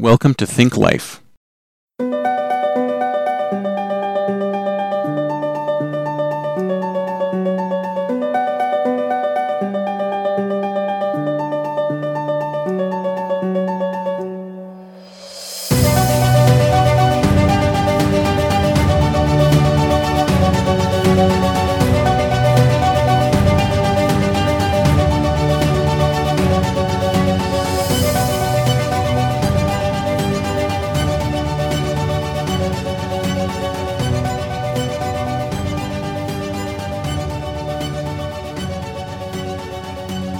Welcome to Think Life.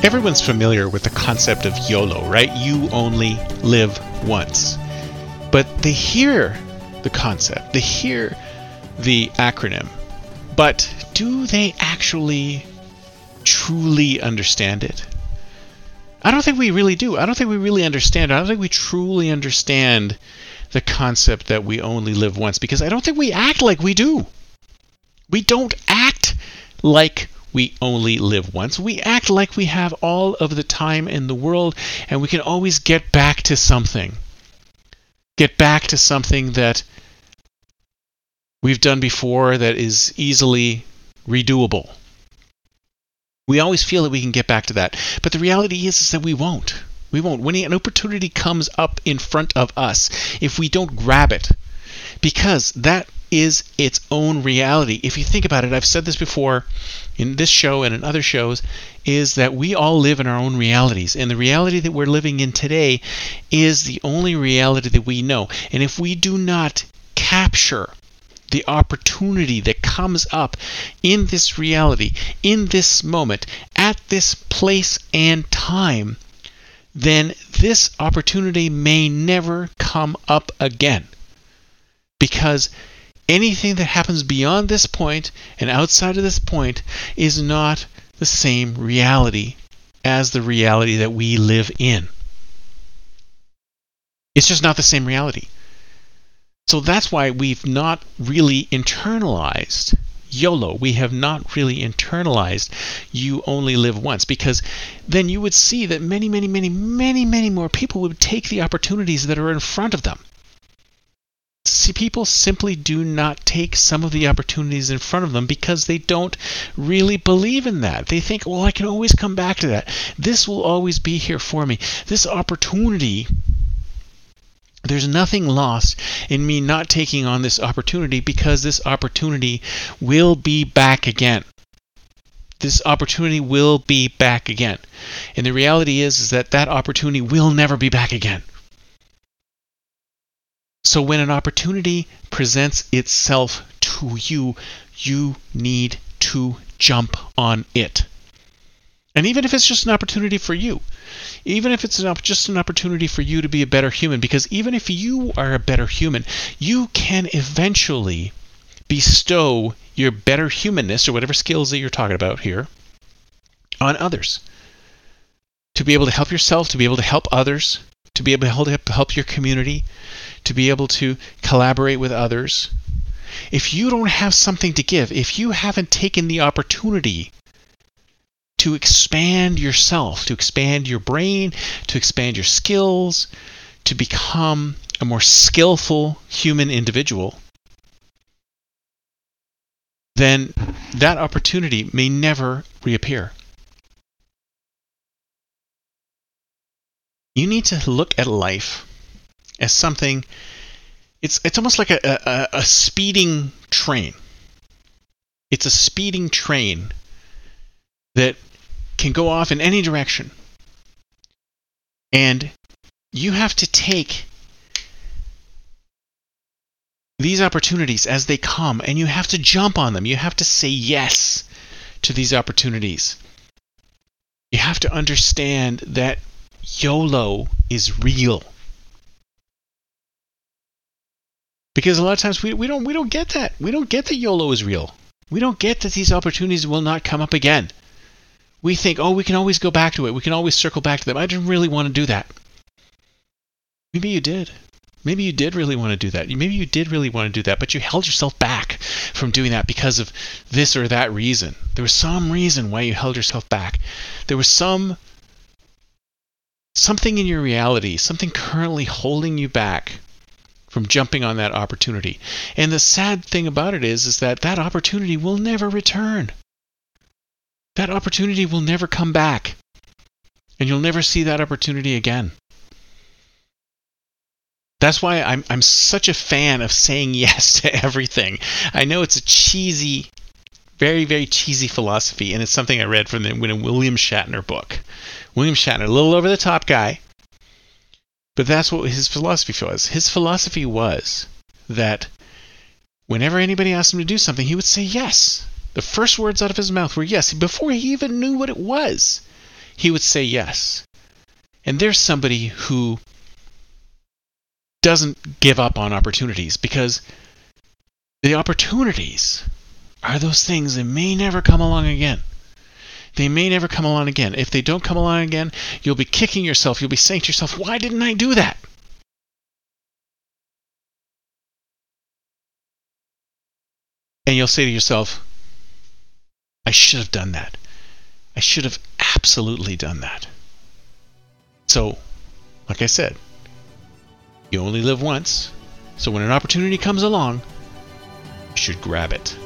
Everyone's familiar with the concept of YOLO, right? You only live once. But they hear the concept, they hear the acronym, but do they actually truly understand it? I don't think we really do. I don't think we really understand. I don't think we truly understand the concept that we only live once because I don't think we act like we do. We don't act like we only live once. We act like we have all of the time in the world and we can always get back to something. Get back to something that we've done before that is easily redoable. We always feel that we can get back to that. But the reality is, is that we won't. We won't. When an opportunity comes up in front of us, if we don't grab it, because that is its own reality. If you think about it, I've said this before in this show and in other shows, is that we all live in our own realities. And the reality that we're living in today is the only reality that we know. And if we do not capture the opportunity that comes up in this reality, in this moment, at this place and time, then this opportunity may never come up again. Because anything that happens beyond this point and outside of this point is not the same reality as the reality that we live in. It's just not the same reality. So that's why we've not really internalized YOLO. We have not really internalized you only live once because then you would see that many, many, many, many, many more people would take the opportunities that are in front of them. See, people simply do not take some of the opportunities in front of them because they don't really believe in that. They think, well, I can always come back to that. This will always be here for me. This opportunity there's nothing lost in me not taking on this opportunity because this opportunity will be back again. This opportunity will be back again. And the reality is, is that that opportunity will never be back again. So when an opportunity presents itself to you, you need to jump on it. And even if it's just an opportunity for you, even if it's an, just an opportunity for you to be a better human, because even if you are a better human, you can eventually bestow your better humanness or whatever skills that you're talking about here on others. To be able to help yourself, to be able to help others, to be able to help your community, to be able to collaborate with others. If you don't have something to give, if you haven't taken the opportunity to expand yourself, to expand your brain, to expand your skills, to become a more skillful human individual, then that opportunity may never reappear. You need to look at life as something it's it's almost like a, a, a speeding train. It's a speeding train that can go off in any direction. And you have to take these opportunities as they come and you have to jump on them. You have to say yes to these opportunities. You have to understand that YOLO is real. Because a lot of times we, we don't we don't get that. We don't get that YOLO is real. We don't get that these opportunities will not come up again we think, oh, we can always go back to it. We can always circle back to them. I didn't really want to do that. Maybe you did. Maybe you did really want to do that. Maybe you did really want to do that, but you held yourself back from doing that because of this or that reason. There was some reason why you held yourself back. There was some something in your reality, something currently holding you back from jumping on that opportunity. And the sad thing about it is is that that opportunity will never return. That opportunity will never come back. And you'll never see that opportunity again. That's why I'm I'm such a fan of saying yes to everything. I know it's a cheesy very, very cheesy philosophy, and it's something I read from the William Shatner book. William Shatner, a little over the top guy, but that's what his philosophy was. His philosophy was that whenever anybody asked him to do something, he would say yes. The first words out of his mouth were yes. Before he even knew what it was, he would say yes. And there's somebody who doesn't give up on opportunities because the opportunities are those things that may never come along again. They may never come along again. If they don't come along again, you'll be kicking yourself. You'll be saying to yourself, why didn't I do that? And you'll say to yourself, I should have done that. I should have absolutely done that. So, like I said, you only live once. So when an opportunity comes along, you should grab it.